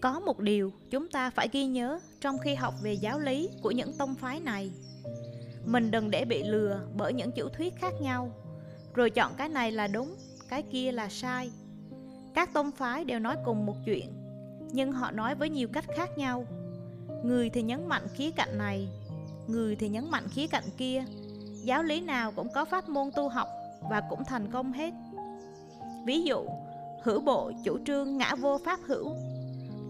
Có một điều chúng ta phải ghi nhớ trong khi học về giáo lý của những tông phái này. Mình đừng để bị lừa bởi những chủ thuyết khác nhau, rồi chọn cái này là đúng, cái kia là sai. Các tông phái đều nói cùng một chuyện, nhưng họ nói với nhiều cách khác nhau. Người thì nhấn mạnh khía cạnh này, người thì nhấn mạnh khía cạnh kia. Giáo lý nào cũng có pháp môn tu học và cũng thành công hết. Ví dụ, hữu bộ chủ trương ngã vô pháp hữu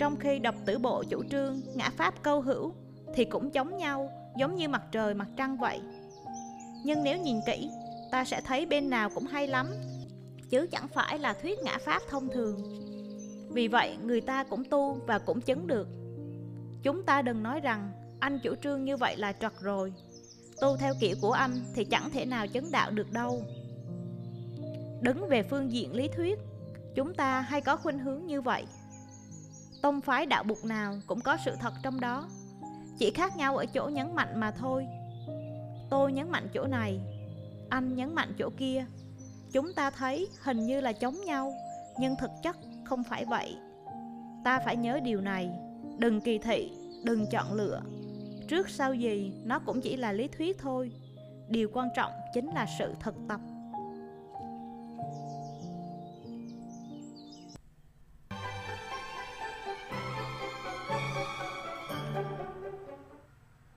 trong khi độc tử bộ chủ trương ngã pháp câu hữu thì cũng giống nhau, giống như mặt trời mặt trăng vậy. Nhưng nếu nhìn kỹ, ta sẽ thấy bên nào cũng hay lắm, chứ chẳng phải là thuyết ngã pháp thông thường. Vì vậy, người ta cũng tu và cũng chứng được. Chúng ta đừng nói rằng anh chủ trương như vậy là trật rồi. Tu theo kiểu của anh thì chẳng thể nào chứng đạo được đâu. Đứng về phương diện lý thuyết, chúng ta hay có khuynh hướng như vậy. Tông phái đạo bục nào cũng có sự thật trong đó. Chỉ khác nhau ở chỗ nhấn mạnh mà thôi. Tôi nhấn mạnh chỗ này Anh nhấn mạnh chỗ kia. Chúng ta thấy hình như là chống nhau Nhưng thực chất không phải vậy. Ta phải nhớ điều này Đừng kỳ thị, đừng chọn lựa. Trước sau gì nó cũng chỉ là lý thuyết thôi. Điều quan trọng chính là sự thực tập.